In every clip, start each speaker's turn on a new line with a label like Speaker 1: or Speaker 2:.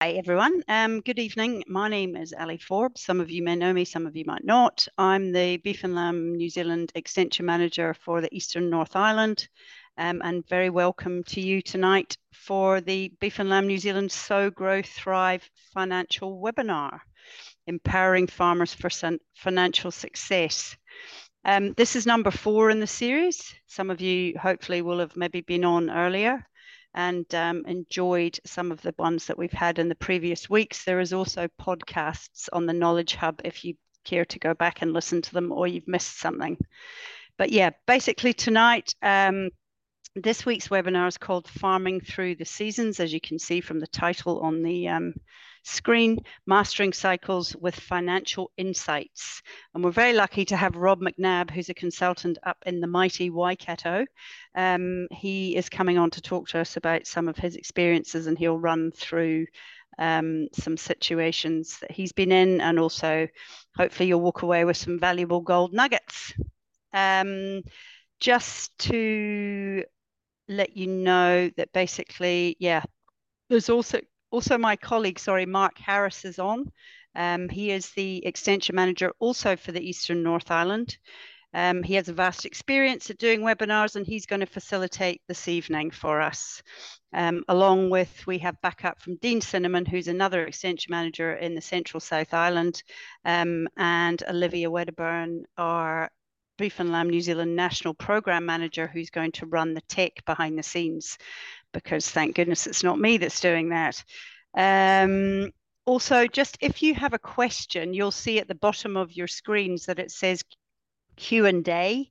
Speaker 1: Hi everyone. Um, good evening. My name is Ali Forbes. Some of you may know me, some of you might not. I'm the Beef and Lamb New Zealand Extension Manager for the Eastern North Island, um, and very welcome to you tonight for the Beef and Lamb New Zealand Sow Grow Thrive financial webinar, empowering farmers for financial success. Um, this is number four in the series. Some of you hopefully will have maybe been on earlier and um, enjoyed some of the ones that we've had in the previous weeks. There is also podcasts on the Knowledge Hub if you care to go back and listen to them or you've missed something. But yeah, basically tonight, um, this week's webinar is called Farming Through the Seasons, as you can see from the title on the um, screen, Mastering Cycles with Financial Insights. And we're very lucky to have Rob Macnab, who's a consultant up in the mighty Waikato. Um, he is coming on to talk to us about some of his experiences and he'll run through um, some situations that he's been in and also hopefully you'll walk away with some valuable gold nuggets. Um, just to let you know that basically, yeah, there's also also my colleague, sorry, Mark Harris is on. Um, he is the extension manager also for the Eastern North Island. Um, he has a vast experience at doing webinars and he's going to facilitate this evening for us. Um, along with, we have backup from Dean Cinnamon, who's another extension manager in the Central South Island, um, and Olivia Wedderburn, our Beef and Lamb New Zealand National Program Manager, who's going to run the tech behind the scenes because thank goodness it's not me that's doing that. Um, also, just if you have a question, you'll see at the bottom of your screens that it says Q&A.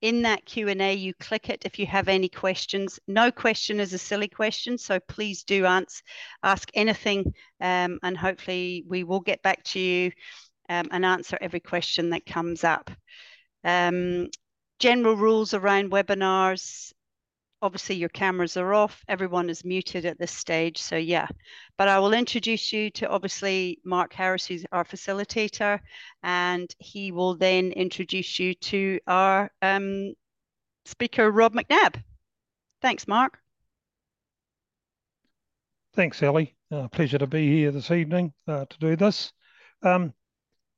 Speaker 1: In that Q&A, you click it if you have any questions. No question is a silly question, so please do answer, ask anything, um, and hopefully we will get back to you um, and answer every question that comes up. Um, general rules around webinars obviously your cameras are off everyone is muted at this stage so yeah. But i will introduce you to obviously mark harris who's our facilitator and he will then introduce you to our um, speaker rob macnab. Thanks mark.
Speaker 2: Thanks ellie. Uh, pleasure to be here this evening uh, to do this. Um,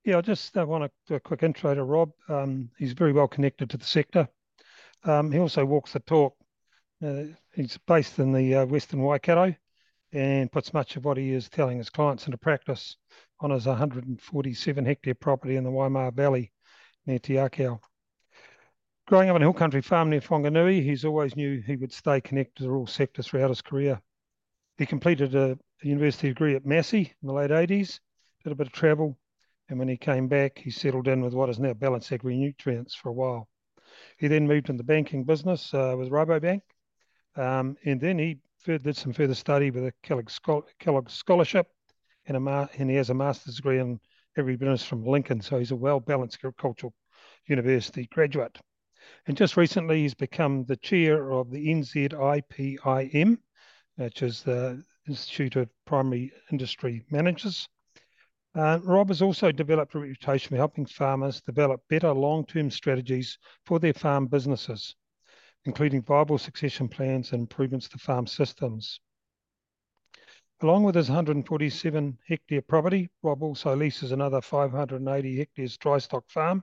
Speaker 2: yeah i just uh, want to do a quick intro to rob. Um, he's very well connected to the sector. Um, he also walks the talk uh, he's based in the uh, Western Waikato and puts much of what he is telling his clients into practice on his 147 hectare property in the Waimar Valley near Te Akau. Growing up in a hill country farm near Whanganui, he's always knew he would stay connected to the rural sector throughout his career. He completed a, university degree at Massey in the late 80s, did a bit of travel, and when he came back, he settled in with what is now Ballance Agri Nutrients for a while. He then moved into the banking business uh, with Rabobank um, and then he did some further study with a Kellogg, Kellogg Scholarship and, a and he has a master's degree in agribusiness from Lincoln. So he's a well balanced agricultural university graduate. And just recently, he's become the chair of the NZIPIM, which is the Institute of Primary Industry Managers. Uh, Rob has also developed a reputation for helping farmers develop better long term strategies for their farm businesses including viable succession plans and improvements to farm systems. Along with his 147 hectare property, Rob also leases another 580 hectares dry stock farm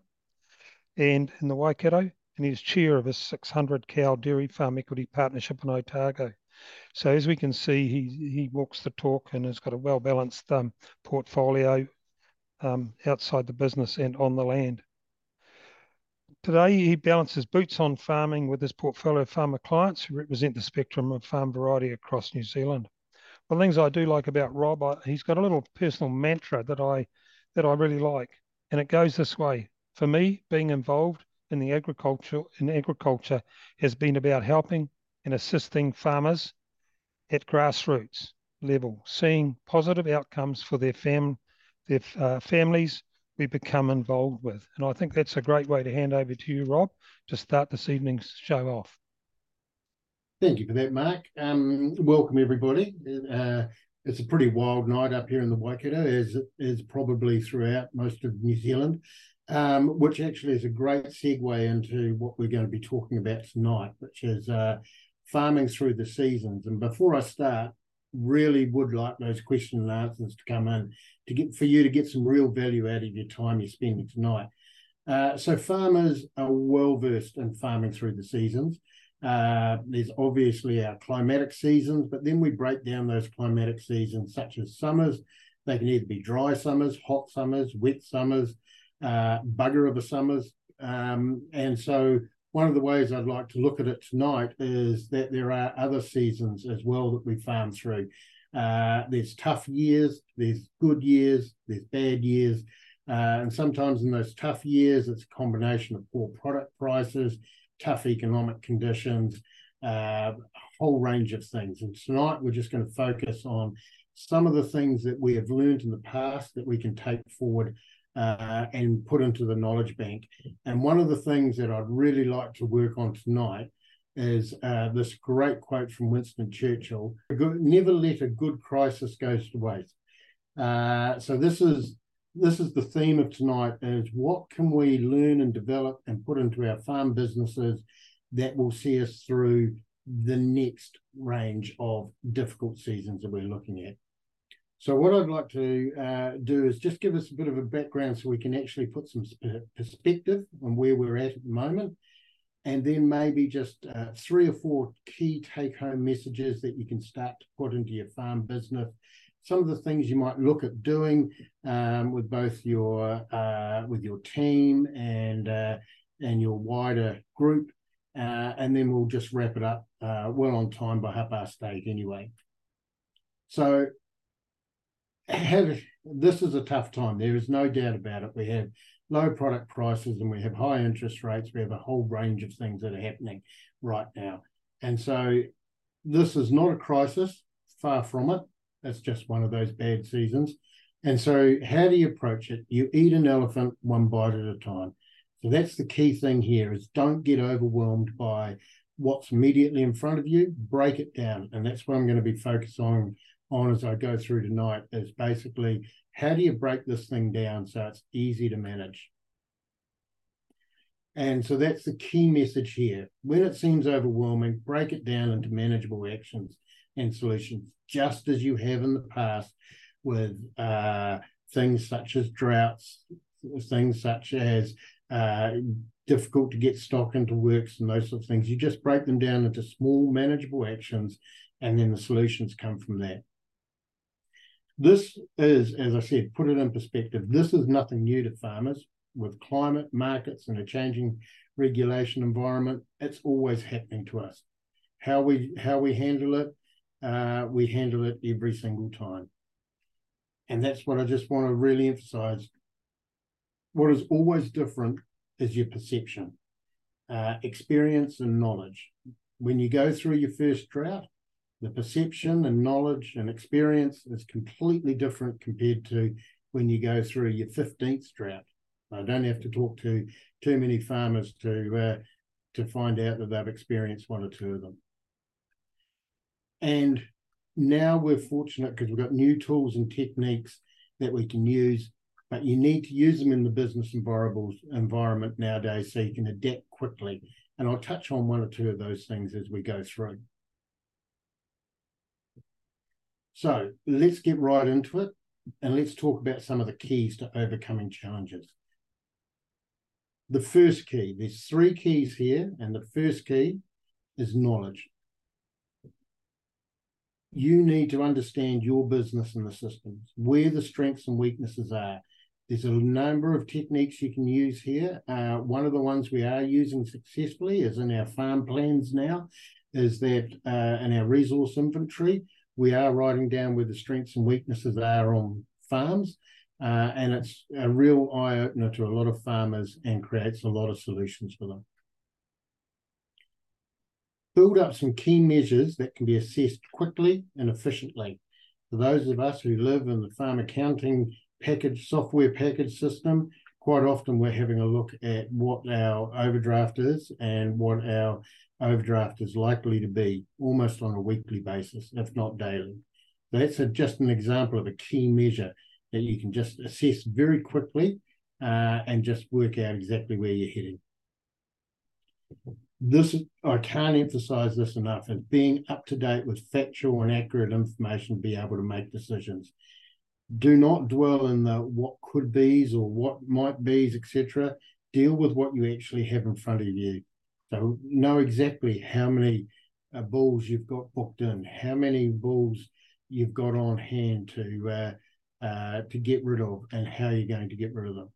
Speaker 2: and in the Waikato, and is chair of his 600 cow dairy farm equity partnership in Otago. So as we can see, he he walks the talk and has got a well balanced um, portfolio um, outside the business and on the land. Today, he balances boots on farming with his portfolio of farmer clients who represent the spectrum of farm variety across New Zealand. One of the things I do like about Rob, I, he's got a little personal mantra that I that I really like, and it goes this way: for me, being involved in the agriculture in agriculture has been about helping and assisting farmers at grassroots level, seeing positive outcomes for their fam, their uh, families, we become involved with. And I think that's a great way to hand over to you, Rob, to start this evening's show off.
Speaker 3: Thank you for that, Mark. Um, welcome, everybody. Uh, it's a pretty wild night up here in the Waikato, as is probably throughout most of New Zealand, um, which actually is a great segue into what we're going to be talking about tonight, which is uh, farming through the seasons. And before I start, really would like those question and answers to come in to get for you to get some real value out of your time you're spending tonight. Uh, so farmers are well versed in farming through the seasons. Uh, there's obviously our climatic seasons, but then we break down those climatic seasons, such as summers. They can either be dry summers, hot summers, wet summers, uh, bugger of a summers. Um, and so one of the ways I'd like to look at it tonight is that there are other seasons as well that we farm through. Uh, there's tough years, there's good years, there's bad years. Uh, and sometimes in those tough years, it's a combination of poor product prices, tough economic conditions, uh, a whole range of things. And tonight, we're just going to focus on some of the things that we have learned in the past that we can take forward uh, and put into the knowledge bank. And one of the things that I'd really like to work on tonight is uh, this great quote from Winston Churchill: "Never let a good crisis go to waste." Uh, so this is this is the theme of tonight: is what can we learn and develop and put into our farm businesses that will see us through the next range of difficult seasons that we're looking at. So what I'd like to uh, do is just give us a bit of a background so we can actually put some perspective on where we're at at the moment, and then maybe just uh, three or four key take-home messages that you can start to put into your farm business. Some of the things you might look at doing um, with both your uh, with your team and uh, and your wider group, uh, and then we'll just wrap it up uh, well on time by half past eight anyway. So have this is a tough time. There is no doubt about it. We have low product prices and we have high interest rates. We have a whole range of things that are happening right now. And so this is not a crisis, far from it. It's just one of those bad seasons. And so, how do you approach it? You eat an elephant one bite at a time. So that's the key thing here: is don't get overwhelmed by what's immediately in front of you. Break it down, and that's what I'm going to be focused on on as I go through tonight is basically how do you break this thing down so it's easy to manage? And so that's the key message here. When it seems overwhelming, break it down into manageable actions and solutions, just as you have in the past with uh, things such as droughts, things such as uh, difficult to get stock into works and those sort of things. You just break them down into small, manageable actions, and then the solutions come from that. This is, as I said, put it in perspective, this is nothing new to farmers with climate, markets, and a changing regulation environment. It's always happening to us. How we how we handle it, uh, we handle it every single time. And that's what I just want to really emphasize. What is always different is your perception, uh, experience, and knowledge. When you go through your first drought, the perception and knowledge and experience is completely different compared to when you go through your 15th drought. I don't have to talk to too many farmers to uh, to find out that they've experienced one or two of them. And now we're fortunate because we've got new tools and techniques that we can use, but you need to use them in the business environment nowadays so you can adapt quickly. And I'll touch on one or two of those things as we go through. So let's get right into it and let's talk about some of the keys to overcoming challenges. The first key, there's three keys here, and the first key is knowledge. You need to understand your business and the systems, where the strengths and weaknesses are. There's a number of techniques you can use here. Uh, one of the ones we are using successfully is in our farm plans now, is that uh, in our resource inventory, we are writing down where the strengths and weaknesses are on farms. Uh, and it's a real eye opener to a lot of farmers and creates a lot of solutions for them. Build up some key measures that can be assessed quickly and efficiently. For those of us who live in the farm accounting package software package system, quite often we're having a look at what our overdraft is and what our overdraft is likely to be almost on a weekly basis, if not daily. That's a, just an example of a key measure that you can just assess very quickly uh, and just work out exactly where you're heading. this I can't emphasize this enough as being up to date with factual and accurate information to be able to make decisions. Do not dwell in the what could be's or what might be's, etc. Deal with what you actually have in front of you. So know exactly how many uh, bulls you've got booked in, how many bulls you've got on hand to uh, uh, to get rid of, and how you're going to get rid of them.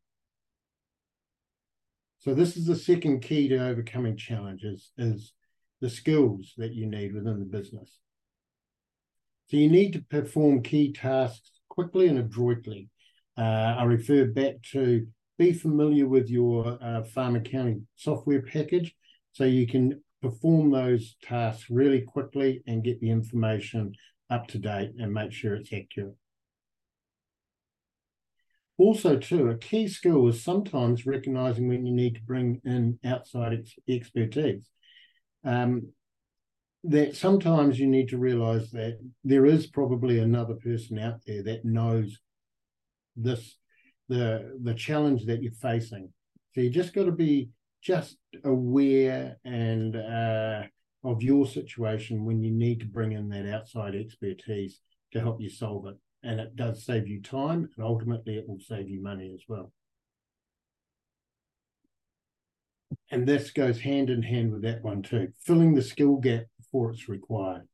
Speaker 3: So this is the second key to overcoming challenges is the skills that you need within the business. So you need to perform key tasks quickly and adroitly. Uh, I refer back to be familiar with your uh, farm accounting software package so you can perform those tasks really quickly and get the information up to date and make sure it's accurate. Also, too, a key skill is sometimes recognizing when you need to bring in outside ex expertise. Um, that sometimes you need to realize that there is probably another person out there that knows this the the challenge that you're facing. So you just got to be just aware and uh, of your situation when you need to bring in that outside expertise to help you solve it. And it does save you time and ultimately it will save you money as well. And this goes hand in hand with that one too filling the skill gap before it's required.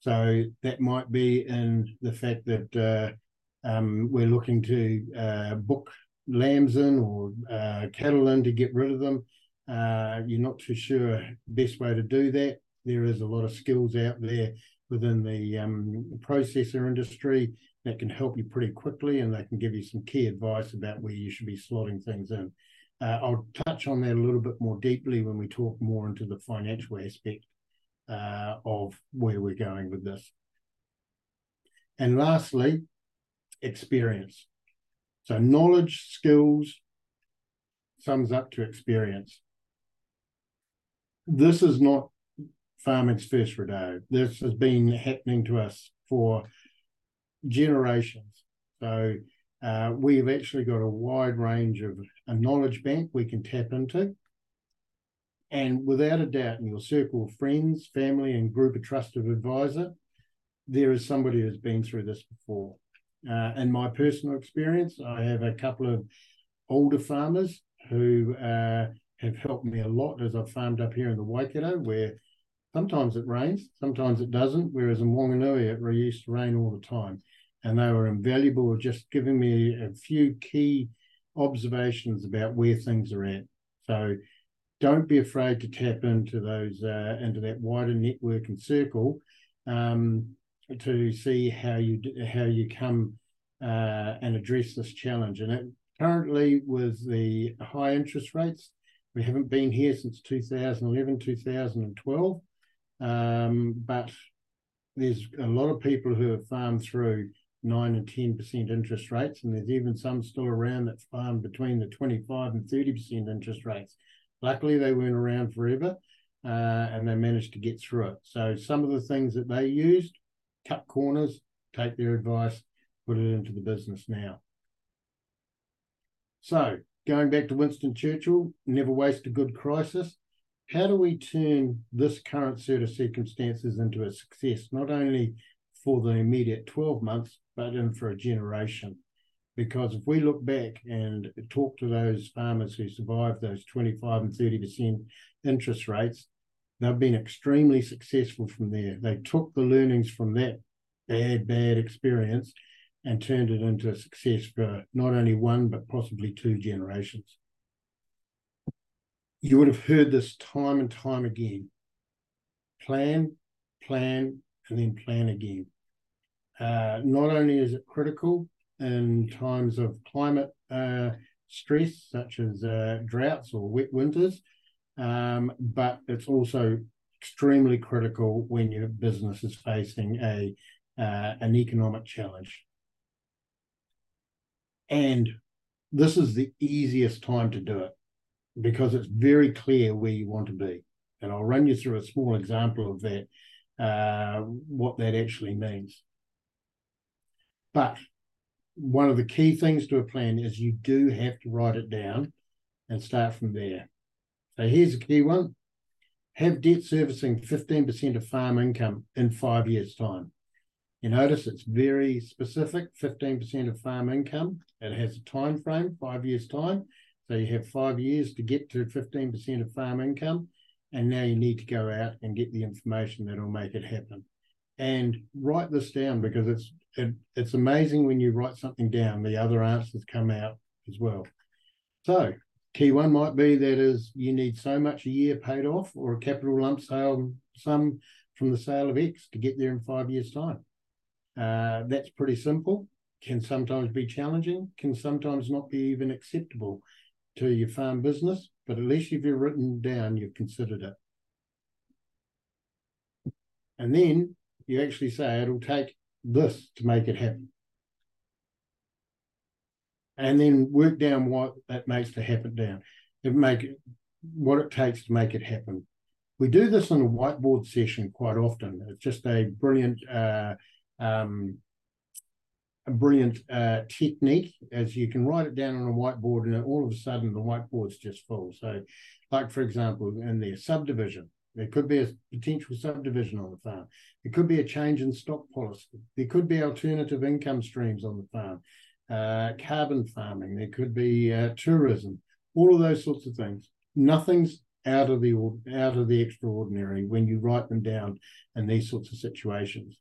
Speaker 3: So that might be in the fact that uh, um, we're looking to uh, book lambs in or uh, cattle in to get rid of them uh, you're not too sure best way to do that there is a lot of skills out there within the um, processor industry that can help you pretty quickly and they can give you some key advice about where you should be slotting things in. Uh, I'll touch on that a little bit more deeply when we talk more into the financial aspect uh, of where we're going with this. And lastly, experience. So knowledge, skills sums up to experience. This is not farming's first rodeo. This has been happening to us for generations. So uh, we've actually got a wide range of a knowledge bank we can tap into. And without a doubt, in your circle of friends, family, and group of trusted advisor, there is somebody who's been through this before. Uh, in my personal experience, I have a couple of older farmers who uh, have helped me a lot as I've farmed up here in the Waikato, where sometimes it rains, sometimes it doesn't. Whereas in Wanganui, it used to rain all the time and they were invaluable, just giving me a few key observations about where things are at. So don't be afraid to tap into those uh, into that wider network and circle um, to see how you how you come uh, and address this challenge. And it, currently, with the high interest rates, we haven't been here since 2011, 2012. Um, but there's a lot of people who have farmed through nine and ten percent interest rates, and there's even some still around that farm between the twenty-five and thirty percent interest rates. Luckily, they weren't around forever, uh, and they managed to get through it. So some of the things that they used, cut corners, take their advice, put it into the business now. So going back to Winston Churchill, never waste a good crisis. How do we turn this current set of circumstances into a success, not only for the immediate 12 months, but in for a generation. Because if we look back and talk to those farmers who survived those 25 and 30% interest rates, they've been extremely successful from there. They took the learnings from that bad, bad experience and turned it into a success for not only one, but possibly two generations. You would have heard this time and time again plan, plan, and then plan again. Uh, not only is it critical in times of climate uh, stress, such as uh, droughts or wet winters, um, but it's also extremely critical when your business is facing a uh, an economic challenge. And this is the easiest time to do it because it's very clear where you want to be. And I'll run you through a small example of that, uh, what that actually means. But one of the key things to a plan is you do have to write it down and start from there. So here's a key one have debt servicing 15% of farm income in five years' time. You notice it's very specific 15% of farm income. It has a time frame, five years' time. So you have five years to get to 15% of farm income. And now you need to go out and get the information that will make it happen. And write this down because it's it, it's amazing when you write something down, the other answers come out as well. So key one might be that is you need so much a year paid off or a capital lump sale sum from the sale of X to get there in five years' time. Uh, that's pretty simple. Can sometimes be challenging, can sometimes not be even acceptable to your farm business, but at least if you've written down, you've considered it. And then you actually say it'll take this to make it happen. And then work down what that makes to happen down. It make what it takes to make it happen. We do this in a whiteboard session quite often. It's just a brilliant uh, um, a brilliant uh, technique as you can write it down on a whiteboard and all of a sudden the whiteboard's just full. So, like for example, in their subdivision, there could be a potential subdivision on the farm. There could be a change in stock policy. There could be alternative income streams on the farm, uh, carbon farming. There could be uh, tourism. All of those sorts of things. Nothing's out of the out of the extraordinary when you write them down in these sorts of situations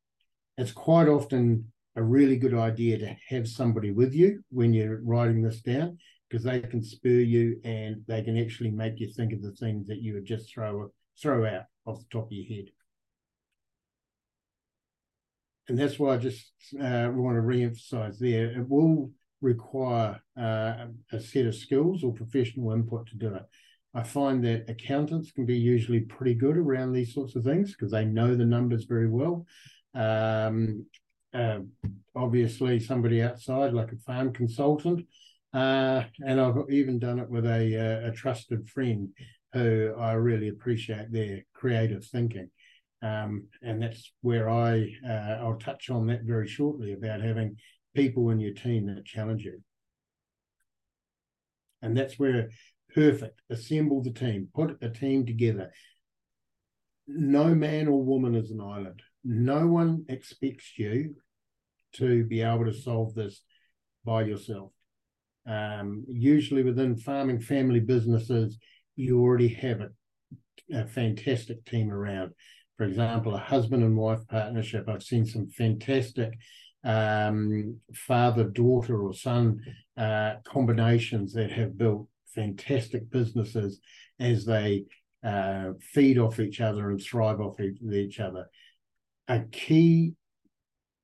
Speaker 3: it's quite often a really good idea to have somebody with you when you're writing this down because they can spur you and they can actually make you think of the things that you would just throw throw out off the top of your head. And that's why I just uh, want to re-emphasize there. It will require uh, a set of skills or professional input to do it. I find that accountants can be usually pretty good around these sorts of things because they know the numbers very well. Um, uh, obviously, somebody outside, like a farm consultant. Uh, and I've even done it with a, uh, a trusted friend who I really appreciate their creative thinking. Um, and that's where I uh, I'll touch on that very shortly about having people in your team that challenge you. And that's where perfect assemble the team, put a team together. No man or woman is an island no one expects you to be able to solve this by yourself. Um, usually within farming family businesses, you already have a, a fantastic team around. For example, a husband and wife partnership. I've seen some fantastic um, father daughter or son uh, combinations that have built fantastic businesses as they uh, feed off each other and thrive off each other a key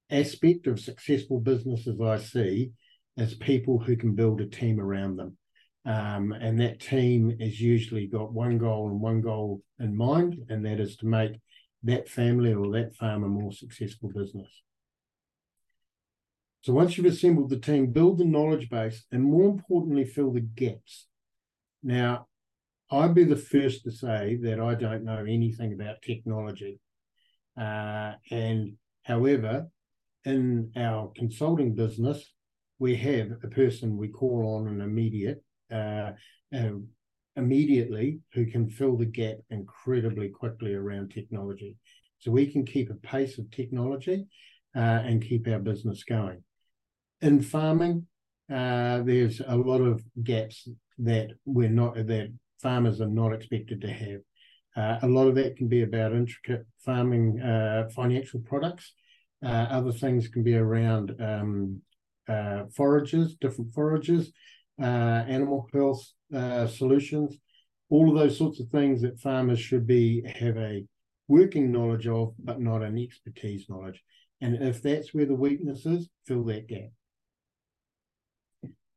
Speaker 3: aspect of successful businesses I see is people who can build a team around them. Um, and that team has usually got one goal and one goal in mind, and that is to make that family or that farm a more successful business. So once you've assembled the team, build the knowledge base, and more importantly, fill the gaps. Now, I'd be the first to say that I don't know anything about technology. Uh, and however, in our consulting business, we have a person we call on an immediate, uh, uh, immediately who can fill the gap incredibly quickly around technology. So we can keep a pace of technology uh, and keep our business going. In farming, uh, there's a lot of gaps that we're not that farmers are not expected to have. Uh, a lot of that can be about intricate farming uh, financial products. Uh, other things can be around um, uh, forages, different forages, animal health uh, solutions, all of those sorts of things that farmers should be have a working knowledge of, but not an expertise knowledge. And if that's where the weakness is, fill that gap.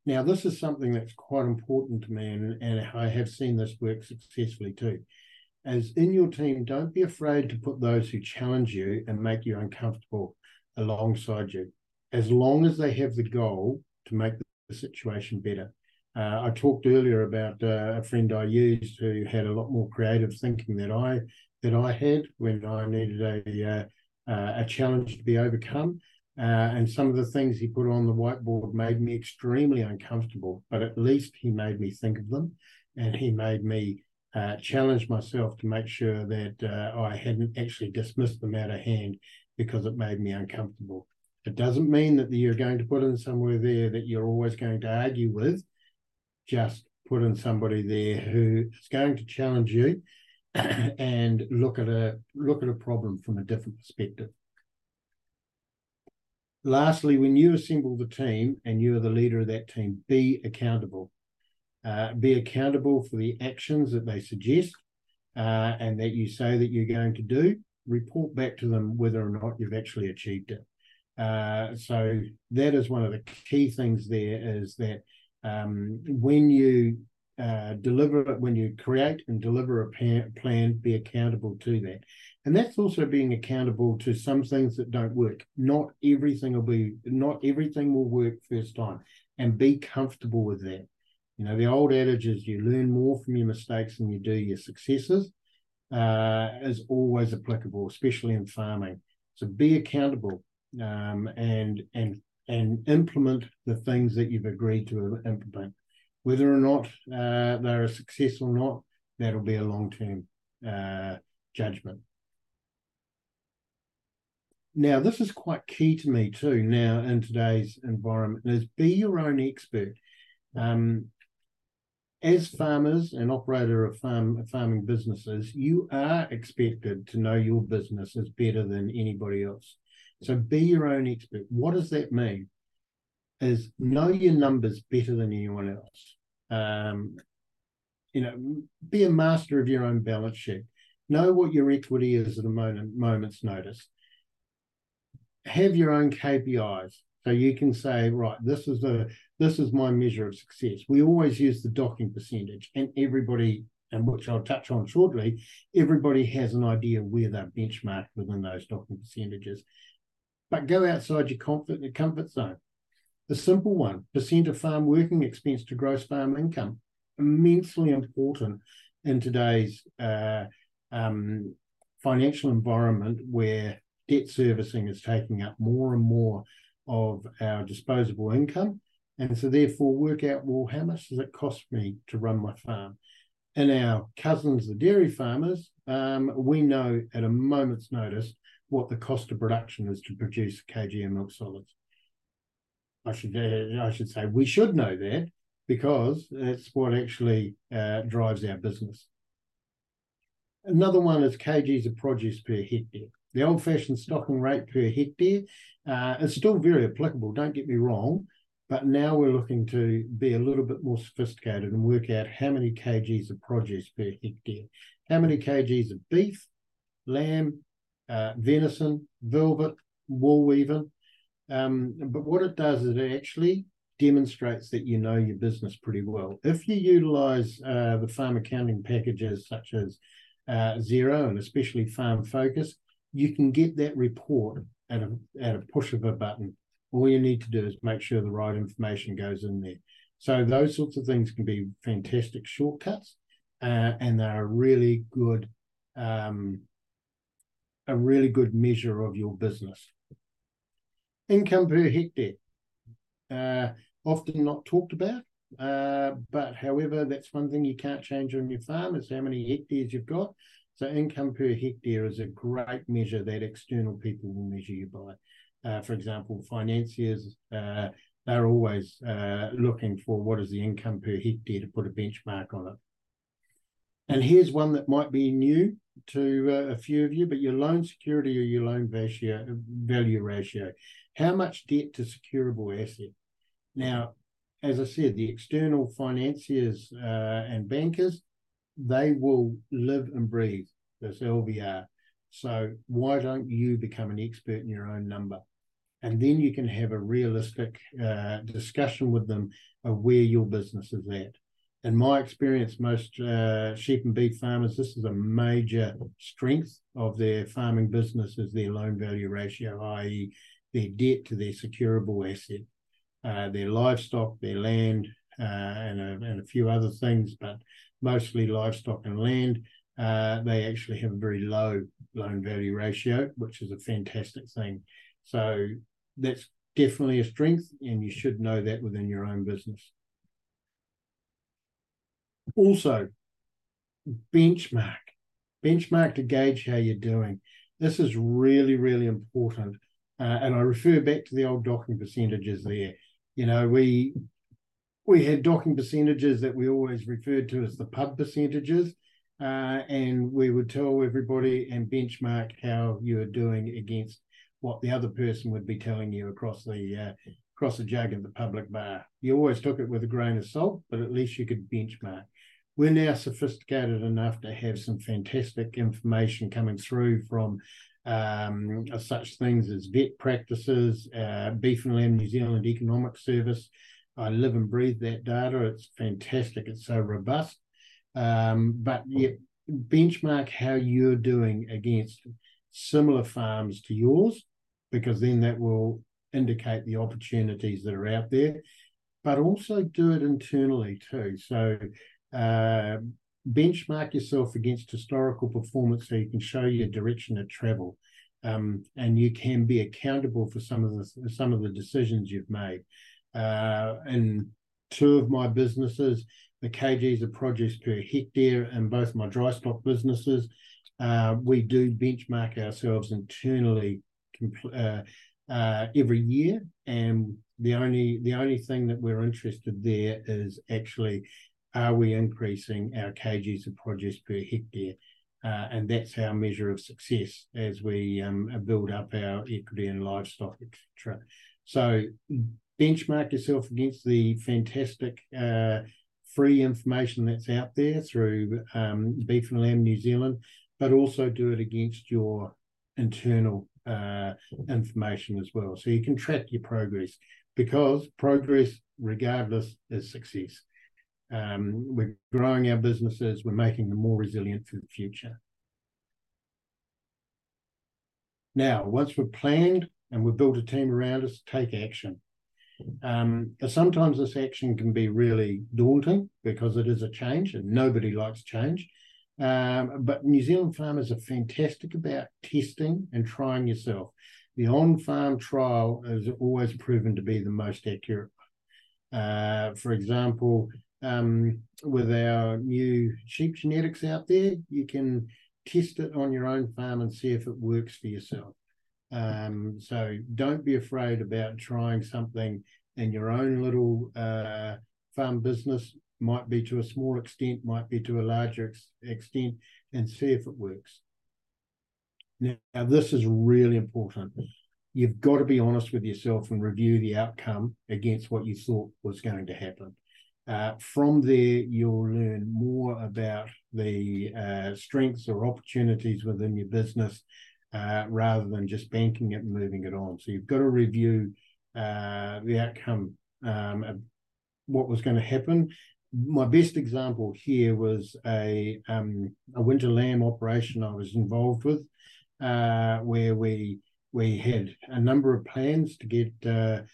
Speaker 3: Now, this is something that's quite important to me, and, and I have seen this work successfully too as in your team, don't be afraid to put those who challenge you and make you uncomfortable alongside you, as long as they have the goal to make the situation better. Uh, I talked earlier about uh, a friend I used who had a lot more creative thinking that I that I had when I needed a uh, uh a challenge to be overcome. Uh, and some of the things he put on the whiteboard made me extremely uncomfortable, but at least he made me think of them, and he made me uh, challenged myself to make sure that I hadn't actually dismissed them out of hand because it made me uncomfortable. It doesn't mean that you're going to put in somewhere there that you're always going to argue with. Just put in somebody there who is going to challenge you and look at a look at a problem from a different perspective. Lastly, when you assemble the team and you are the leader of that team, be accountable. Uh, be accountable for the actions that they suggest uh, and that you say that you're going to do. Report back to them whether or not you've actually achieved it. Uh, so that is one of the key things there is that um, when you uh, deliver when you create and deliver a plan, be accountable to that. And that's also being accountable to some things that don't work. Not everything will be, not everything will work first time, and be comfortable with that. You know, the old adage is you learn more from your mistakes than you do your successes, uh, is always applicable, especially in farming. So be accountable um, and and and implement the things that you've agreed to implement. Whether or not uh, they're a success or not, that'll be a long term uh, judgment. Now, this is quite key to me too. Now, in today's environment, is be your own expert. Um, as farmers and operator of farm farming businesses, you are expected to know your business is better than anybody else. So be your own expert. What does that mean? Is know your numbers better than anyone else. Um, you know, be a master of your own balance sheet. Know what your equity is at a moment, moment's notice. Have your own KPIs. So you can say, right, this is the this is my measure of success. We always use the docking percentage, and everybody, and which I'll touch on shortly, everybody has an idea where they're benchmarked within those docking percentages. But go outside your comfort, your comfort zone. The simple one, percent of farm working expense to gross farm income, immensely important in today's uh, um, financial environment where debt servicing is taking up more and more of our disposable income. And so, therefore, work out well, how much does it cost me to run my farm? And our cousins, the dairy farmers, um, we know at a moment's notice what the cost of production is to produce kg of milk solids. I should uh, I should say we should know that because that's what actually uh, drives our business. Another one is kgs of produce per hectare. The old-fashioned stocking rate per hectare uh, is still very applicable. Don't get me wrong, but now we're looking to be a little bit more sophisticated and work out how many kgs of produce per hectare, how many kgs of beef, lamb, uh, venison, velvet, wool, even. Um, but what it does is it actually demonstrates that you know your business pretty well. If you utilize uh, the farm accounting packages such as uh, Xero and especially Farm Focus, you can get that report at a, at a push of a button. All you need to do is make sure the right information goes in there. So those sorts of things can be fantastic shortcuts, uh, and they're a really good um, a really good measure of your business. Income per hectare, uh, often not talked about, uh, but however, that's one thing you can't change on your farm is how many hectares you've got. So income per hectare is a great measure that external people will measure you by. Uh, for example, financiers, uh, they're always uh, looking for what is the income per hectare to put a benchmark on it. And here's one that might be new to uh, a few of you, but your loan security or your loan ratio, value ratio, how much debt to securable asset? Now, as I said, the external financiers uh, and bankers, they will live and breathe this LVR. So why don't you become an expert in your own number? And then you can have a realistic uh, discussion with them of where your business is at in my experience, most uh, sheep and beef farmers, this is a major strength of their farming business is their loan value ratio, i.e., their debt to their securable asset, uh, their livestock, their land, uh, and, a, and a few other things, but mostly livestock and land. Uh, they actually have a very low loan value ratio, which is a fantastic thing. So that's definitely a strength, and you should know that within your own business. Also, benchmark, benchmark to gauge how you're doing. This is really, really important. Uh, and I refer back to the old docking percentages there. You know, we we had docking percentages that we always referred to as the pub percentages. Uh, and we would tell everybody and benchmark how you are doing against what the other person would be telling you across the uh, across the jug of the public bar. You always took it with a grain of salt, but at least you could benchmark. We're now sophisticated enough to have some fantastic information coming through from um, such things as vet practices, uh, Beef and Lamb New Zealand Economic Service. I live and breathe that data. It's fantastic. It's so robust. Um, but yet, benchmark how you're doing against similar farms to yours, because then that will indicate the opportunities that are out there. But also do it internally too. So uh, benchmark yourself against historical performance so you can show your direction of travel. Um, and you can be accountable for some of the some of the decisions you've made. Uh, in two of my businesses, the kgs of produce per hectare in both my dry stock businesses. Uh, we do benchmark ourselves internally uh, uh, every year, and the only the only thing that we're interested there is actually are we increasing our kgs of produce per hectare, uh, and that's our measure of success as we um, build up our equity and livestock, etc. So benchmark yourself against the fantastic uh, free information that's out there through um, Beef and Lamb New Zealand, but also do it against your internal uh, information as well. So you can track your progress because progress, regardless, is success. Um, we're growing our businesses, we're making them more resilient for the future. Now, once we've planned and we've built a team around us, take action. Um, sometimes this action can be really daunting because it is a change and nobody likes change. Um, but New Zealand farmers are fantastic about testing and trying yourself. The on farm trial has always proven to be the most accurate. Uh, for example, um, with our new sheep genetics out there, you can test it on your own farm and see if it works for yourself. Um, so don't be afraid about trying something in your own little uh, farm business. Might be to a small extent, might be to a larger ex- extent, and see if it works. Now, now, this is really important. You've got to be honest with yourself and review the outcome against what you thought was going to happen. Uh, from there, you'll learn more about the uh, strengths or opportunities within your business uh, rather than just banking it and moving it on. So you've got to review uh, the outcome um, of what was going to happen. My best example here was a um, a winter lamb operation I was involved with, uh, where we we had a number of plans to get a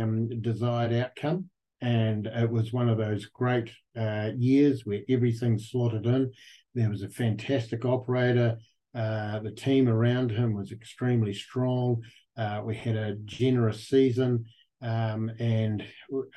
Speaker 3: um, desired outcome, and it was one of those great uh, years where everything slotted in. There was a fantastic operator uh, the team around him was extremely strong. Uh, we had a generous season, um, and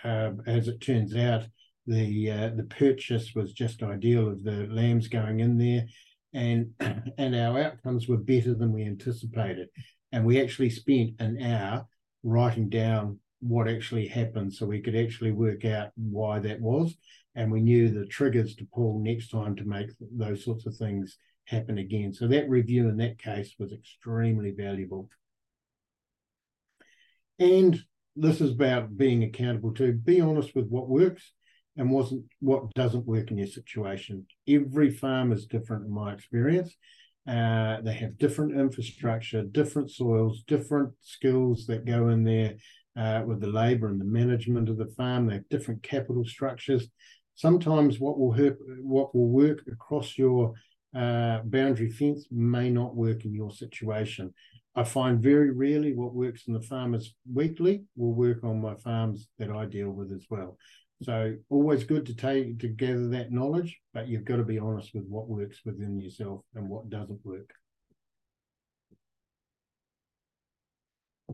Speaker 3: uh, as it turns out, the uh, the purchase was just ideal of the lambs going in there, and and our outcomes were better than we anticipated. And we actually spent an hour writing down what actually happened, so we could actually work out why that was, and we knew the triggers to pull next time to make those sorts of things happen again. So that review in that case was extremely valuable. And this is about being accountable to be honest with what works and wasn't what doesn't work in your situation. Every farm is different in my experience. Uh, they have different infrastructure, different soils, different skills that go in there uh, with the labour and the management of the farm. They have different capital structures. Sometimes what will hurt, what will work across your uh, boundary fence may not work in your situation. I find very rarely what works in the farmers weekly will work on my farms that I deal with as well. So always good to take to gather that knowledge, but you've got to be honest with what works within yourself and what doesn't work.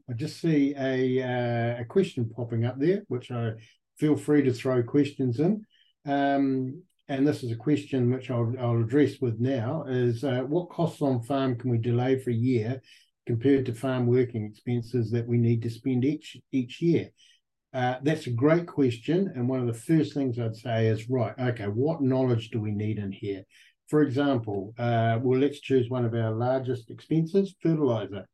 Speaker 3: I just see a uh, a question popping up there, which I feel free to throw questions in. Um, and this is a question which I'll, I'll address with now, is uh, what costs on farm can we delay for a year compared to farm working expenses that we need to spend each each year? Uh, that's a great question. And one of the first things I'd say is, right, okay, what knowledge do we need in here? For example, uh, well, let's choose one of our largest expenses, fertilizer.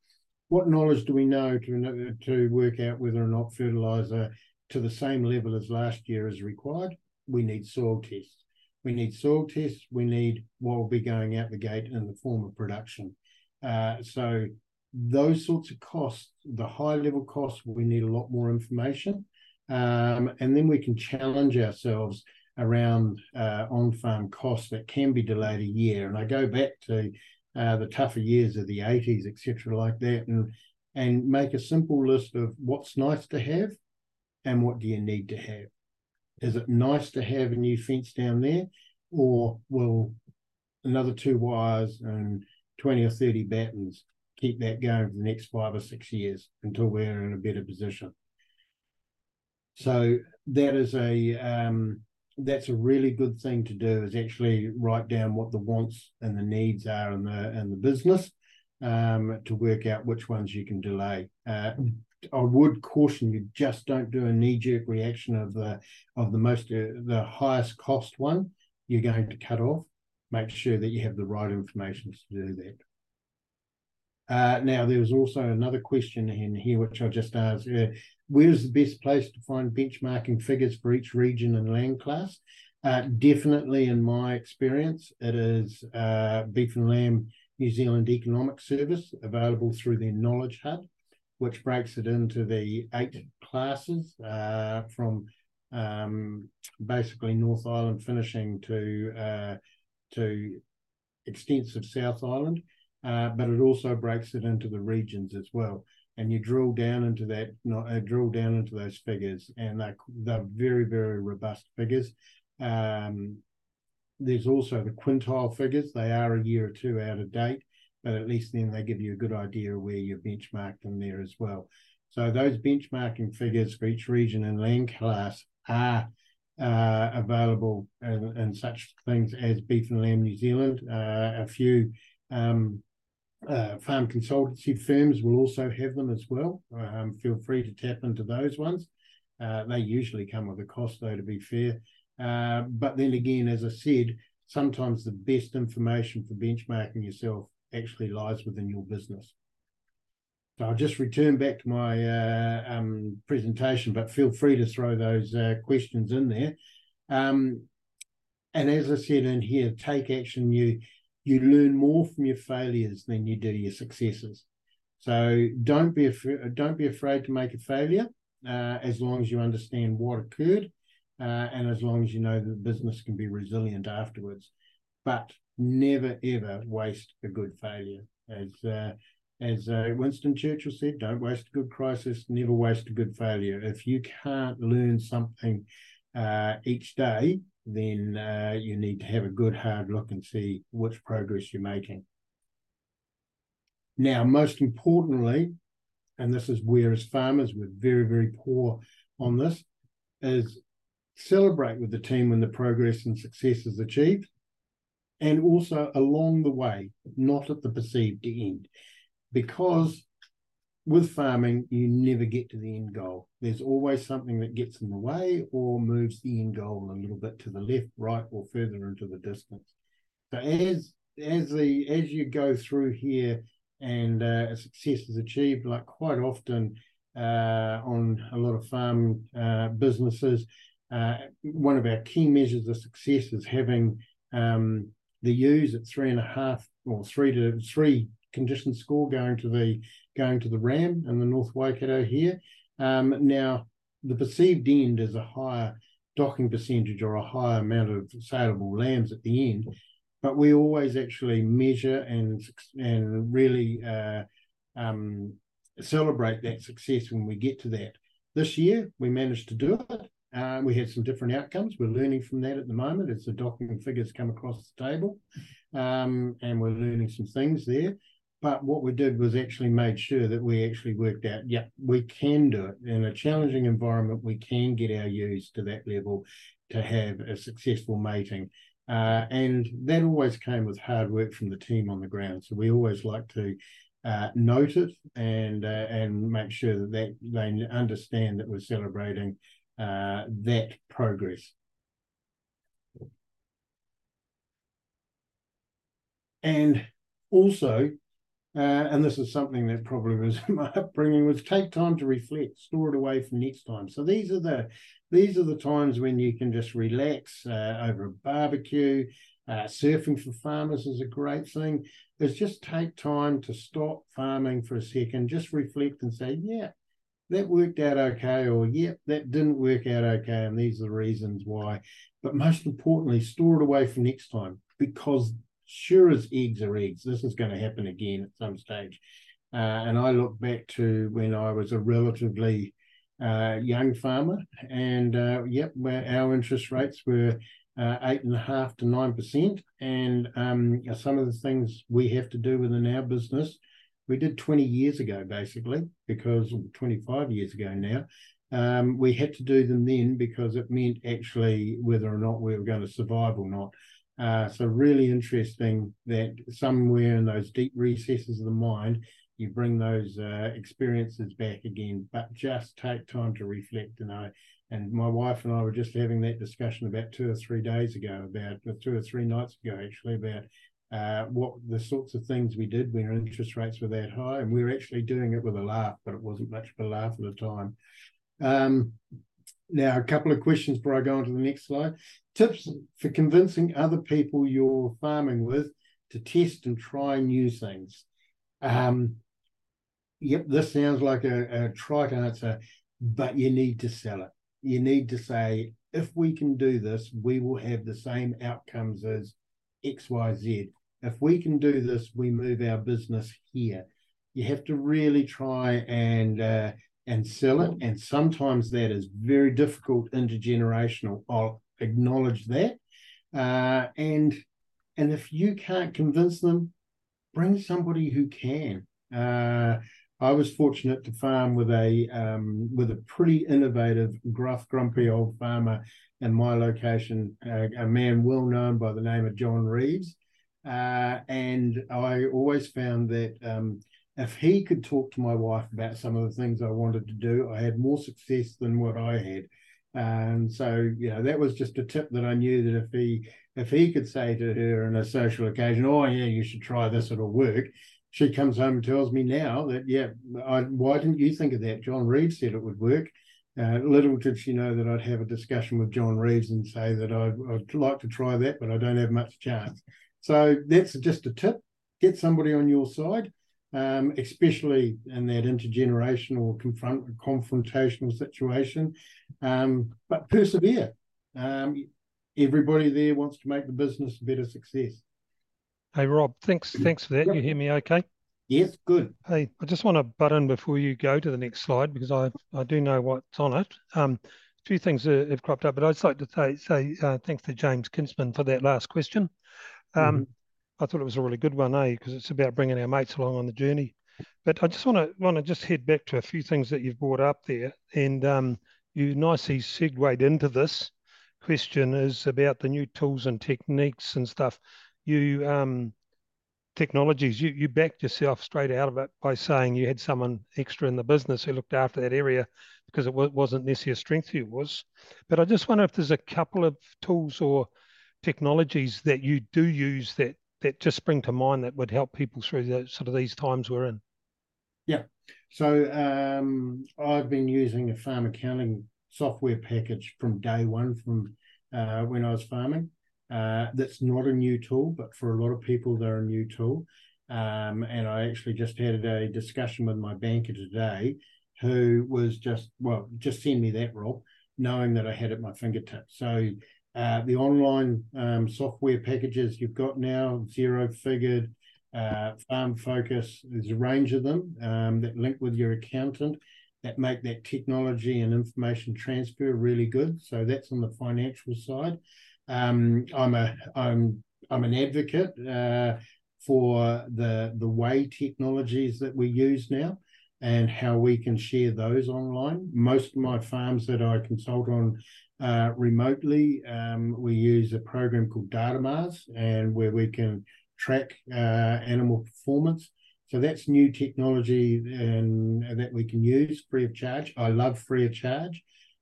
Speaker 3: What knowledge do we know to, to work out whether or not fertilizer to the same level as last year is required? We need soil tests we need soil tests. We need what will be going out the gate in the form of production. Uh, so those sorts of costs, the high level costs, we need a lot more information. Um, and then we can challenge ourselves around uh, on-farm costs that can be delayed a year. And I go back to uh, the tougher years of the 80s, etc., like that, and and make a simple list of what's nice to have and what do you need to have. Is it nice to have a new fence down there, or will another two wires and 20 or 30 battens keep that going for the next five or six years until we're in a better position? So that is a um, that's a really good thing to do is actually write down what the wants and the needs are in the in the business um, to work out which ones you can delay. Uh, I would caution you just don't do a knee jerk reaction of the of the most uh, the highest cost one you're going to cut off. Make sure that you have the right information to do that. Uh, now, there was also another question in here which I just asked. Uh, where's the best place to find benchmarking figures for each region and land class? Uh, definitely, in my experience, it is uh, Beef and Lamb New Zealand Economic Service available through their Knowledge Hub which breaks it into the eight classes uh, from um, basically North Island finishing to uh, to extensive South Island, uh, but it also breaks it into the regions as well. And you drill down into that, not uh, drill down into those figures, and they're, they're very very robust figures. Um, there's also the quintile figures; they are a year or two out of date but at least then they give you a good idea of where you're benchmarked in there as well. So those benchmarking figures for each region and land class are uh, available in, in, such things as Beef and Lamb New Zealand. Uh, a few um, uh, farm consultancy firms will also have them as well. Um, feel free to tap into those ones. Uh, they usually come with a cost, though, to be fair. Uh, but then again, as I said, sometimes the best information for benchmarking yourself actually lies within your business. So I'll just return back to my uh, um, presentation, but feel free to throw those uh, questions in there. Um, and as I said in here, take action. You you learn more from your failures than you do your successes. So don't be af- don't be afraid to make a failure, uh, as long as you understand what occurred, uh, and as long as you know the business can be resilient afterwards. But never ever waste a good failure. As uh, as uh, Winston Churchill said, don't waste a good crisis, never waste a good failure. If you can't learn something uh, each day, then uh, you need to have a good hard look and see which progress you're making. Now, most importantly, and this is where as farmers we're very, very poor on this, is celebrate with the team when the progress and success is achieved and also along the way, not at the perceived end. Because with farming, you never get to the end goal. There's always something that gets in the way or moves the end goal a little bit to the left, right, or further into the distance. So as as the as you go through here and uh, success is achieved, like quite often uh, on a lot of farm uh, businesses, uh, one of our key measures of success is having um, the ewes at three and a half or three to three condition score going to the going to the ram and the North Waikato here. Um, now the perceived end is a higher docking percentage or a higher amount of saleable lambs at the end, but we always actually measure and and really uh, um, celebrate that success when we get to that. This year we managed to do it. Uh, we had some different outcomes. We're learning from that at the moment as the docking figures come across the table, um, and we're learning some things there. But what we did was actually made sure that we actually worked out, yeah, we can do it in a challenging environment. We can get our ewes to that level to have a successful mating. Uh, and that always came with hard work from the team on the ground. So we always like to uh, note it and uh, and make sure that, that they understand that we're celebrating uh, that progress. And also, uh, and this is something that probably was my upbringing, was take time to reflect, store it away for next time. So these are the these are the times when you can just relax uh, over a barbecue. Uh, surfing for farmers is a great thing. Is just take time to stop farming for a second, just reflect and say, yeah, that worked out okay, or yep, yeah, that didn't work out okay, and these are the reasons why. But most importantly, store it away for next time because sure as eggs are eggs, this is going to happen again at some stage. Uh, and I look back to when I was a relatively uh, young farmer, and uh, yep, where our interest rates were uh, eight and a half to nine percent. And um, some of the things we have to do within our business, we did 20 years ago, basically, because 25 years ago now. Um, we had to do them then because it meant actually whether or not we were going to survive or not. Uh, so really interesting that somewhere in those deep recesses of the mind, you bring those uh, experiences back again, but just take time to reflect. And I, and my wife and I were just having that discussion about two or three days ago, about two or three nights ago, actually, about uh, what the sorts of things we did when interest rates were that high, and we were actually doing it with a laugh, but it wasn't much of a laugh at the time. Um, now, a couple of questions before I go on to the next slide. Tips for convincing other people you're farming with to test and try new things. Um, yep, this sounds like a, a trite answer, but you need to sell it. You need to say, if we can do this, we will have the same outcomes as XYZ. If we can do this, we move our business here. You have to really try and uh, and sell it, and sometimes that is very difficult intergenerational. I'll acknowledge that, uh, and and if you can't convince them, bring somebody who can. Uh, I was fortunate to farm with a um, with a pretty innovative, gruff, grumpy old farmer in my location, uh, a man well known by the name of John Reeves. Uh, and I always found that um, if he could talk to my wife about some of the things I wanted to do, I had more success than what I had. And so, you know, that was just a tip that I knew that if he if he could say to her on a social occasion, "Oh yeah, you should try this; it'll work," she comes home and tells me now that, yeah, I, why didn't you think of that? John Reeves said it would work. Uh, little did she know that I'd have a discussion with John Reeves and say that I'd, I'd, like to try that, but I don't have much chance. So that's just a tip. Get somebody on your side, um, especially in that intergenerational confront confrontational situation. Um, but persevere. Um, everybody there wants to make the business a better success.
Speaker 2: Hey Rob, thanks thanks for that. Yep. You hear me okay?
Speaker 3: Yes, good.
Speaker 2: Hey, I just want to butt in before you go to the next slide because I I do know what's on it. Um, a few things have cropped up, but I'd just like to say, say uh, thanks to James Kinsman for that last question. Um, mm-hmm. I thought it was a really good one, eh? Because it's about bringing our mates along on the journey. But I just want to want to just head back to a few things that you've brought up there, and um, you nicely segued into this question is about the new tools and techniques and stuff you um, technologies, you, you backed yourself straight out of it by saying you had someone extra in the business who looked after that area because it wasn't necessarily a strength of yours. But I just wonder if there's a couple of tools or technologies that you do use that that just spring to mind that would help people through the sort of these times we're in.
Speaker 3: Yeah. So um, I've been using a farm accounting software package from day one from uh, when I was farming. Uh, that's not a new tool, but for a lot of people, they're a new tool. Um, and I actually just had a discussion with my banker today, who was just well, just send me that, Rob, knowing that I had it at my fingertips. So uh, the online um, software packages you've got now, Xero Figured, uh, Farm Focus, there's a range of them um, that link with your accountant that make that technology and information transfer really good. So that's on the financial side. Um, I'm a I'm I'm an advocate uh, for the the way technologies that we use now. And how we can share those online. Most of my farms that I consult on uh, remotely, um, we use a program called Datamars, and where we can track uh, animal performance. So that's new technology and, and, that we can use free of charge. I love free of charge.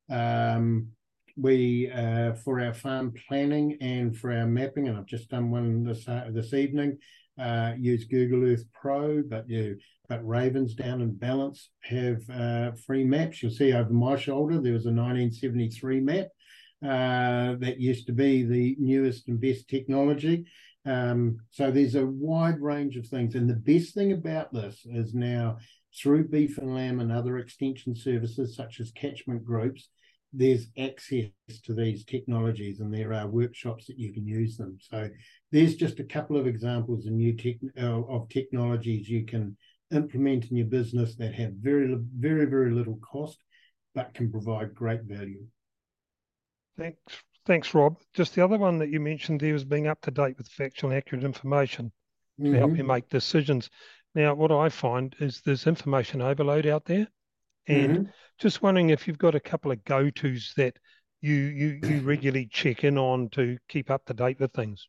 Speaker 3: Um, we uh, for our farm planning and for our mapping, and I've just done one this uh, this evening. Uh, use Google Earth Pro, but you but Ravensdown and Ballance have uh, free maps. You'll see over my shoulder there was a 1973 map uh, that used to be the newest and best technology. Um, so there's a wide range of things, and the best thing about this is now through beef and lamb and other extension services such as catchment groups there's access to these technologies and there are workshops that you can use them. So there's just a couple of examples of new tech uh, of technologies you can implement in your business that have very very very little cost but can provide great value.
Speaker 2: Thanks, thanks, Rob. Just the other one that you mentioned there was being up to date with factual and accurate information to mm-hmm. help you make decisions. Now, what I find is there's information overload out there, and mm-hmm. just wondering if you've got a couple of go tos that you, you you regularly check in on to keep up to date with things.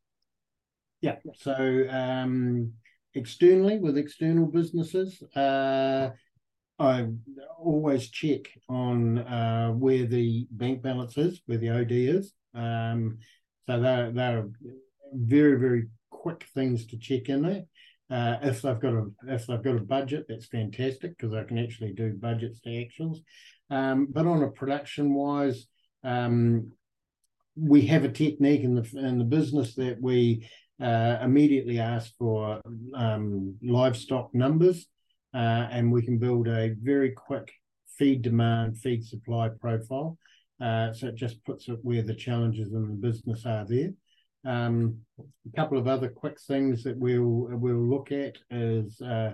Speaker 3: Yeah. So um, externally with external businesses, uh, I always check on uh, where the bank balance is, where the OD is. Um, so they're they're very very quick things to check in there. Uh, if they've got a if they've got a budget, that's fantastic because I can actually do budgets to actions. Um, but on a production wise, um, we have a technique in the in the business that we uh, immediately ask for um, livestock numbers, uh, and we can build a very quick feed demand, feed supply profile. Uh, so it just puts it where the challenges in the business are there. Um, a couple of other quick things that we'll we'll look at is uh,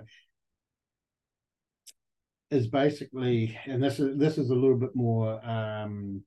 Speaker 3: is basically, and this is this is a little bit more um,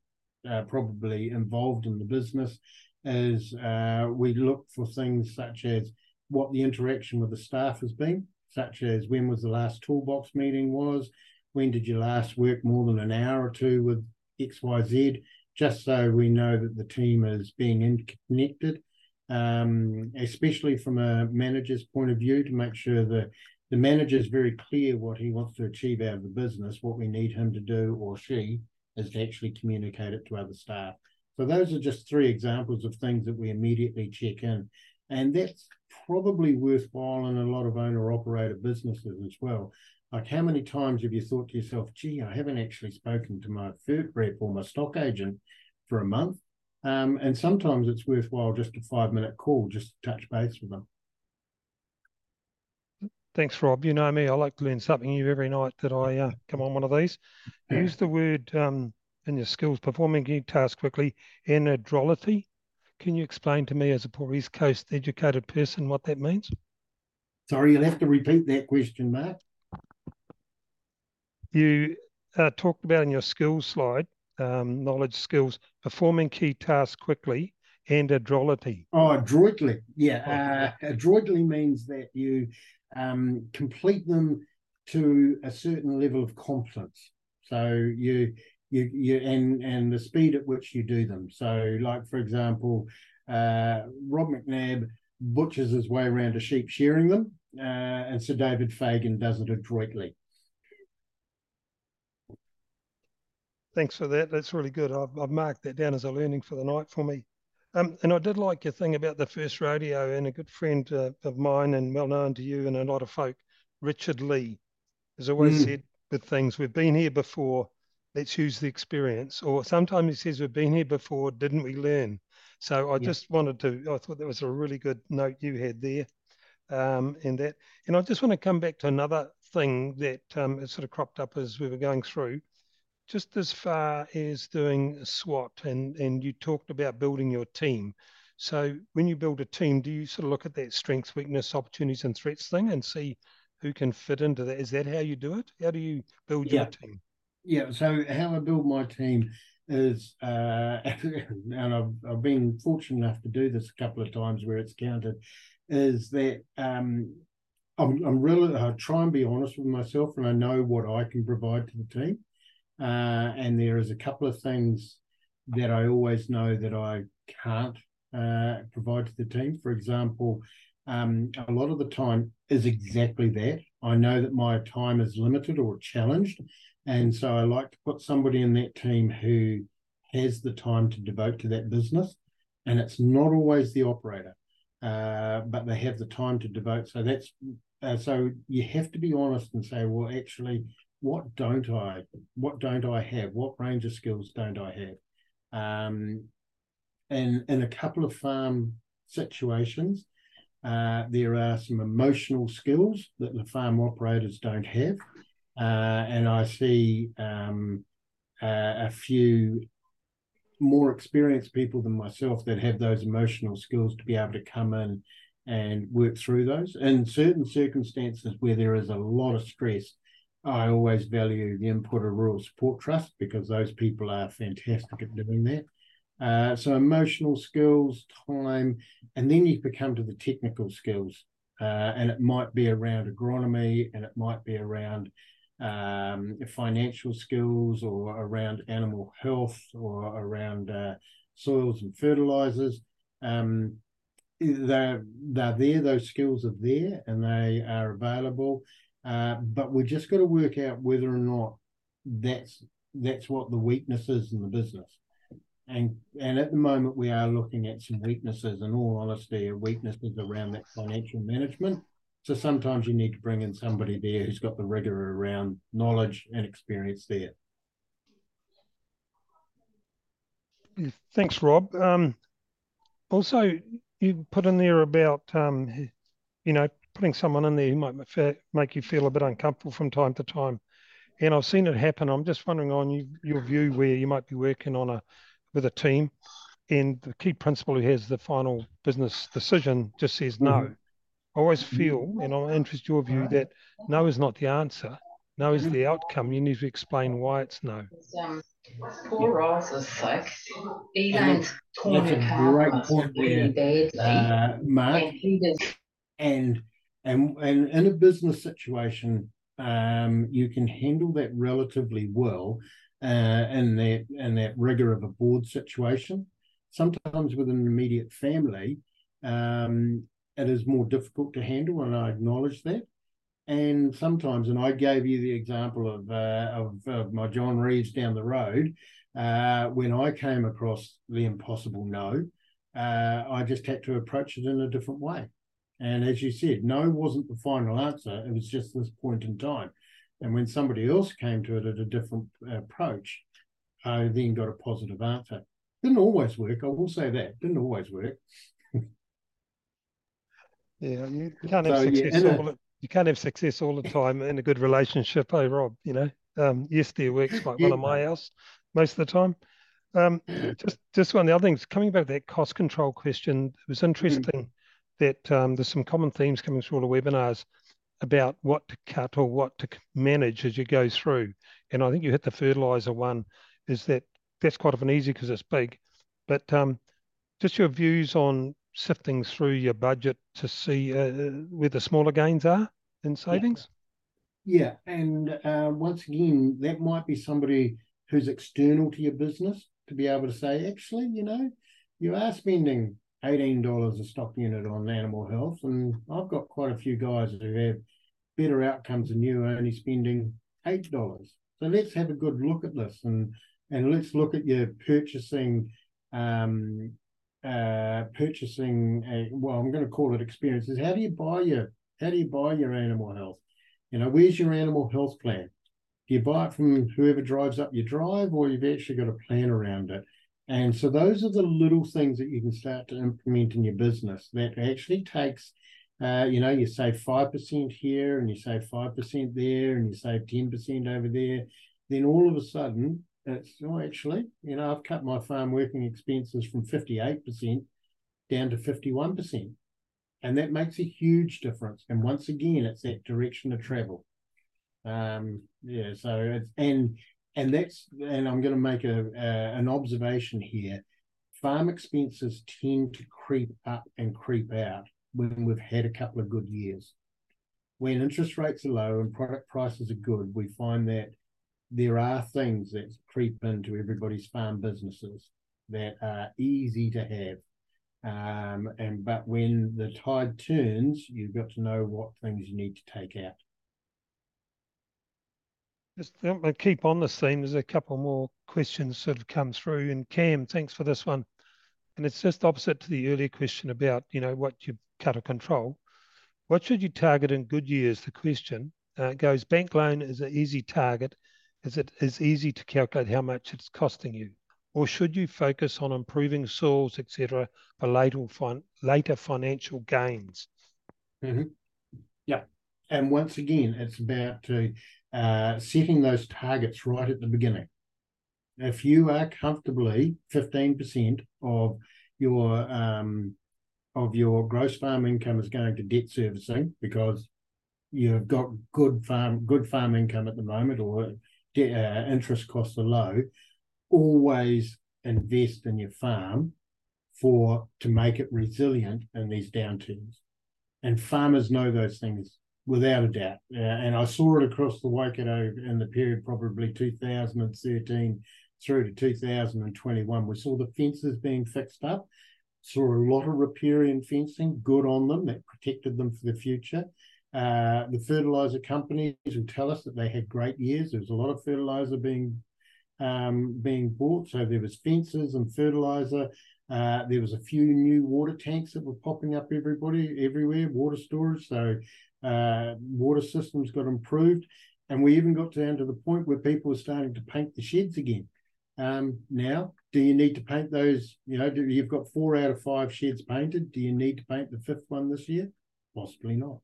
Speaker 3: uh, probably involved in the business, is uh, we look for things such as what the interaction with the staff has been, such as when was the last toolbox meeting was, when did you last work more than an hour or two with X Y Z, just so we know that the team is being interconnected, um, especially from a manager's point of view, to make sure that the manager is very clear what he wants to achieve out of the business. What we need him to do or she is to actually communicate it to other staff. So those are just three examples of things that we immediately check in. And that's probably worthwhile in a lot of owner operator businesses as well. Like, how many times have you thought to yourself, gee, I haven't actually spoken to my FERC rep or my stock agent for a month? Um, and sometimes it's worthwhile just a five minute call, just to touch base with them.
Speaker 2: Thanks, Rob. You know me, I like to learn something new every night that I uh, come on one of these. Use the word um, in your skills, performing key tasks quickly, anadrolity. Can you explain to me, as a poor East Coast educated person, what that means?
Speaker 3: Sorry, you'll have to repeat that question, Mark
Speaker 2: you uh, talked about in your skills slide, um, knowledge skills, performing key tasks quickly and adroitly.
Speaker 3: Oh, adroitly. Yeah. Uh, adroitly means that you um, complete them to a certain level of competence. So you, you, you, and, and the speed at which you do them. So, like, for example, uh, Rob Macnab butchers his way around a sheep shearing them, uh, and Sir David Fagan does it adroitly.
Speaker 2: Thanks for that. That's really good. I've, I've marked that down as a learning for the night for me. Um, and I did like your thing about the first rodeo, and a good friend uh, of mine and well known to you and a lot of folk, Richard Lee, has always mm. said with things, we've been here before, let's use the experience. Or sometimes he says, we've been here before, didn't we learn? So I yeah. just wanted to, I thought that was a really good note you had there. Um, and that, and I just want to come back to another thing that um, sort of cropped up as we were going through just as far as doing a SWOT, and, and you talked about building your team. So when you build a team, do you sort of look at that strengths, weakness, opportunities, and threats thing and see who can fit into that? Is that how you do it? How do you build yeah. your team?
Speaker 3: Yeah. So how I build my team is, uh, and I've, I've been fortunate enough to do this a couple of times where it's counted, is that um, I'm, I'm really, I try and be honest with myself and I know what I can provide to the team. Uh, and there is a couple of things that I always know that I can't uh, provide to the team. For example, um, a lot of the time is exactly that. I know that my time is limited or challenged. And so I like to put somebody in that team who has the time to devote to that business. And it's not always the operator, uh, but they have the time to devote. So that's uh, so you have to be honest and say, well, actually, what don't I, what don't I have? What range of skills don't I have? Um, and in a couple of farm situations, uh, there are some emotional skills that the farm operators don't have. Uh, and I see um, uh, a few more experienced people than myself that have those emotional skills to be able to come in and work through those. In certain circumstances where there is a lot of stress, I always value the input of Rural Support Trust because those people are fantastic at doing that. Uh, so emotional skills, time, and then you come to the technical skills. Uh, and it might be around agronomy and it might be around um, financial skills or around animal health or around uh, soils and fertilizers. Um, they're, they're there, those skills are there and they are available. Uh, but we've just got to work out whether or not that's that's what the weakness is in the business. And and at the moment we are looking at some weaknesses, in all honesty, weaknesses around that financial management. So sometimes you need to bring in somebody there who's got the rigor around knowledge and experience there.
Speaker 2: Thanks, Rob. Um, also, you put in there about um, you know putting someone in there who might make you feel a bit uncomfortable from time to time. And I've seen it happen. I'm just wondering on you, your view where you might be working on a with a team, and the key principal who has the final business decision just says no. Mm-hmm. I always feel, and I'm interested in your view, that no is not the answer. No is the outcome. You need to explain why it's no.
Speaker 4: Um, poor Ross is sick. Elon's
Speaker 3: torn a great point really badly. Uh, Mark. And he. And and and in a business situation, um, you can handle that relatively well uh, in that in that rigor of a board situation. Sometimes with an immediate family, um, it is more difficult to handle, and I acknowledge that. And sometimes, and I gave you the example of uh, of, of, my John Reeves down the road, uh, when I came across the impossible no, uh, I just had to approach it in a different way. And as you said, no wasn't the final answer. It was just this point in time. And when somebody else came to it at a different approach, I then got a positive answer. Didn't always work. I will say that. Didn't always work.
Speaker 2: yeah, you can't have so, success. Yeah, all you can't have success all the time in a good relationship, hey Rob. You know, um, yes, there works like yeah. one of my house most of the time. Um, just just one of the other things coming back to that cost control question, it was interesting. Mm that um, there's some common themes coming through all the webinars about what to cut or what to manage as you go through. And I think you hit the fertilizer one, is that that's quite often easy because it's big. But um, just your views on sifting through your budget to see uh, where the smaller gains are in savings?
Speaker 3: Yeah, yeah. and uh, once again, that might be somebody who's external to your business to be able to say, actually, you know, you are spending $18 a stock unit on animal health. And I've got quite a few guys who have better outcomes than you, only spending $8. So let's have a good look at this and and let's look at your purchasing um, uh, purchasing a, well i'm going to call it experiences how do you buy your how do you buy your animal health you know where's your animal health plan do you buy it from whoever drives up your drive or you've actually got a plan around it and so those are the little things that you can start to implement in your business that actually takes, uh, you know, you save 5% here and you save 5% there and you save 10% over there. Then all of a sudden, it's, oh, actually, you know, I've cut my farm working expenses from 58% down to 51%. And that makes a huge difference. And once again, it's that direction of travel. Um, yeah, so it's, and and that's and I'm going to make a, an observation here. Farm expenses tend to creep up and creep out when we've had a couple of good years. when interest rates are low and product prices are good, we find that there are things that creep into everybody's farm businesses that are easy to have. Um, and but when the tide turns, you've got to know what things you need to take out.
Speaker 2: Just to keep on this theme, there's a couple more questions sort of come through. And Cam, thanks for this one. And it's just opposite to the earlier question about, you know, what you cut of control. What should you target in good years? The question uh, goes bank loan is an easy target as it is easy to calculate how much it's costing you. Or should you focus on improving soils, etc., for later, fin- later financial gains?
Speaker 3: Mm-hmm. Yeah. And once again, it's about setting those targets right at the beginning. If you are comfortably 15% of your um, of your gross farm income is going to debt servicing because you've got good farm good farm income at the moment or de- uh, interest costs are low, always invest in your farm for to make it resilient in these downturns. And farmers know those things without a doubt. Uh, and I saw it across the Waikato in the period probably 2013 through to 2021. We saw the fences being fixed up saw a lot of riparian fencing, good on them, that protected them for the future. Uh, the fertilizer companies will tell us that they had great years. There was a lot of fertilizer being um, being bought, so there was fences and fertilizer. Uh, there was a few new water tanks that were popping up everybody everywhere, water storage. So uh, water systems got improved, and we even got down to the point where people were starting to paint the sheds again. Um, now, do you need to paint those? You know, do, you've got four out of five sheds painted. Do you need to paint the fifth one this year? Possibly not.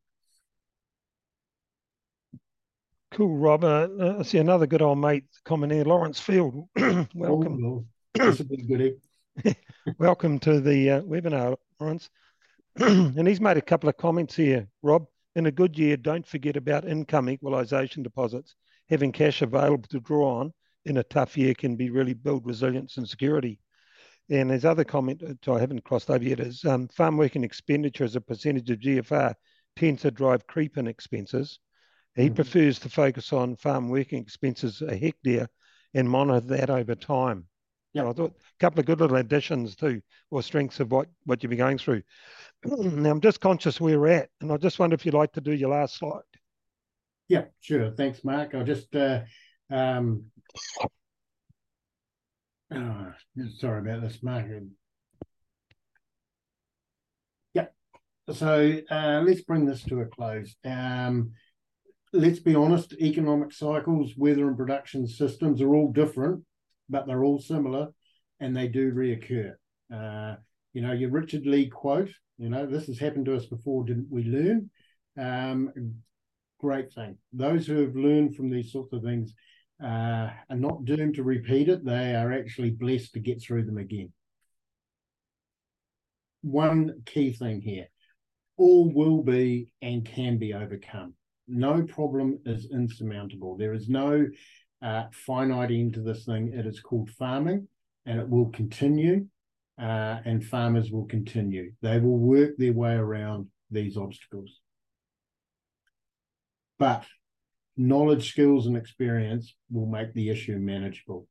Speaker 2: Cool, Rob. Uh, I see another good old mate, Commoner Lawrence Field. Welcome.
Speaker 3: Oh, this will be good.
Speaker 2: Welcome to the uh, webinar, Lawrence. and he's made a couple of comments here, Rob. In a good year, don't forget about income equalisation deposits. Having cash available to draw on in a tough year can be really build resilience and security. And his other comment, which I haven't crossed over yet, is um, farm working expenditure as a percentage of GFR tends to drive creep in expenses. He mm. prefers to focus on farm working expenses a hectare and monitor that over time. Yeah, I thought a couple of good little additions too, or strengths of what, what you've been going through. now, I'm just conscious where we're at, and I just wonder if you'd like to do your last slide.
Speaker 3: Yeah, sure. Thanks, Mark. I'll just uh, um, oh, sorry about this, Mark. Yeah. So uh, let's bring this to a close. Um, let's be honest, economic cycles, weather and production systems are all different, but they're all similar and they do reoccur. Uh, you know, your Richard Lee quote, you know, this has happened to us before, didn't we learn? Um, great thing. Those who have learned from these sorts of things uh, are not doomed to repeat it. They are actually blessed to get through them again. One key thing here all will be and can be overcome. No problem is insurmountable. There is no uh, finite end to this thing. It is called farming and it will continue, uh, and farmers will continue. They will work their way around these obstacles. But knowledge, skills, and experience will make the issue manageable.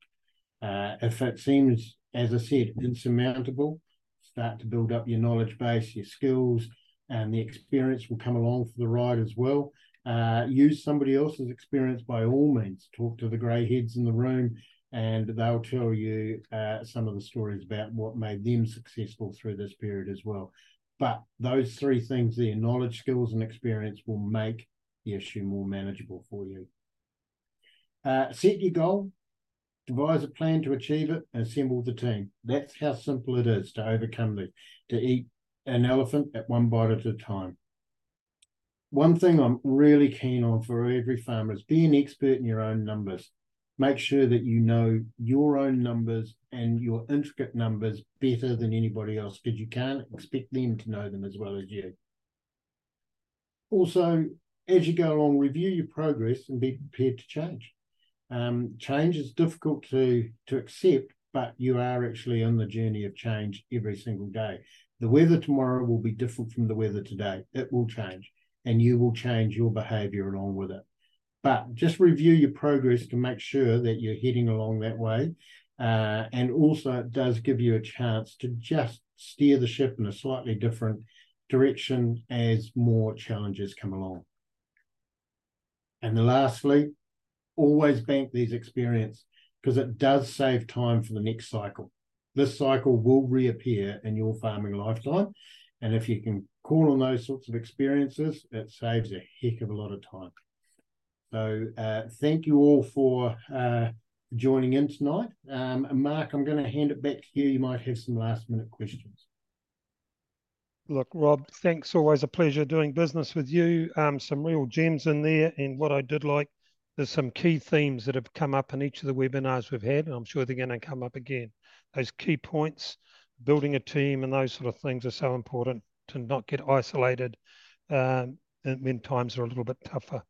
Speaker 3: Uh, if it seems, as I said, insurmountable, start to build up your knowledge base, your skills, and the experience will come along for the ride as well. Uh, use somebody else's experience by all means. Talk to the grey heads in the room, and they'll tell you uh, some of the stories about what made them successful through this period as well. But those three things there knowledge, skills, and experience will make the issue more manageable for you. Uh, set your goal, devise a plan to achieve it, and assemble the team. That's how simple it is to overcome this, to eat an elephant at one bite at a time. One thing I'm really keen on for every farmer is be an expert in your own numbers. Make sure that you know your own numbers and your intricate numbers better than anybody else because you can't expect them to know them as well as you. Also, as you go along, review your progress and be prepared to change. Um, change is difficult to to accept, but you are actually on the journey of change every single day. The weather tomorrow will be different from the weather today. It will change, and you will change your behavior along with it. But just review your progress to make sure that you're heading along that way. Uh, and also, it does give you a chance to just steer the ship in a slightly different direction as more challenges come along. And lastly, always bank these experience because it does save time for the next cycle. This cycle will reappear in your farming lifetime. And if you can call on those sorts of experiences, it saves a heck of a lot of time. So uh, thank you all for uh, joining in tonight. Um, Mark, I'm going to hand it back to you. You might have some last minute questions.
Speaker 2: Look, Rob, thanks. Always a pleasure doing business with you. Um, some real gems in there. And what I did like, there's some key themes that have come up in each of the webinars we've had. And I'm sure they're going to come up again. Those key points, building a team and those sort of things are so important to not get isolated um, when times are a little bit tougher.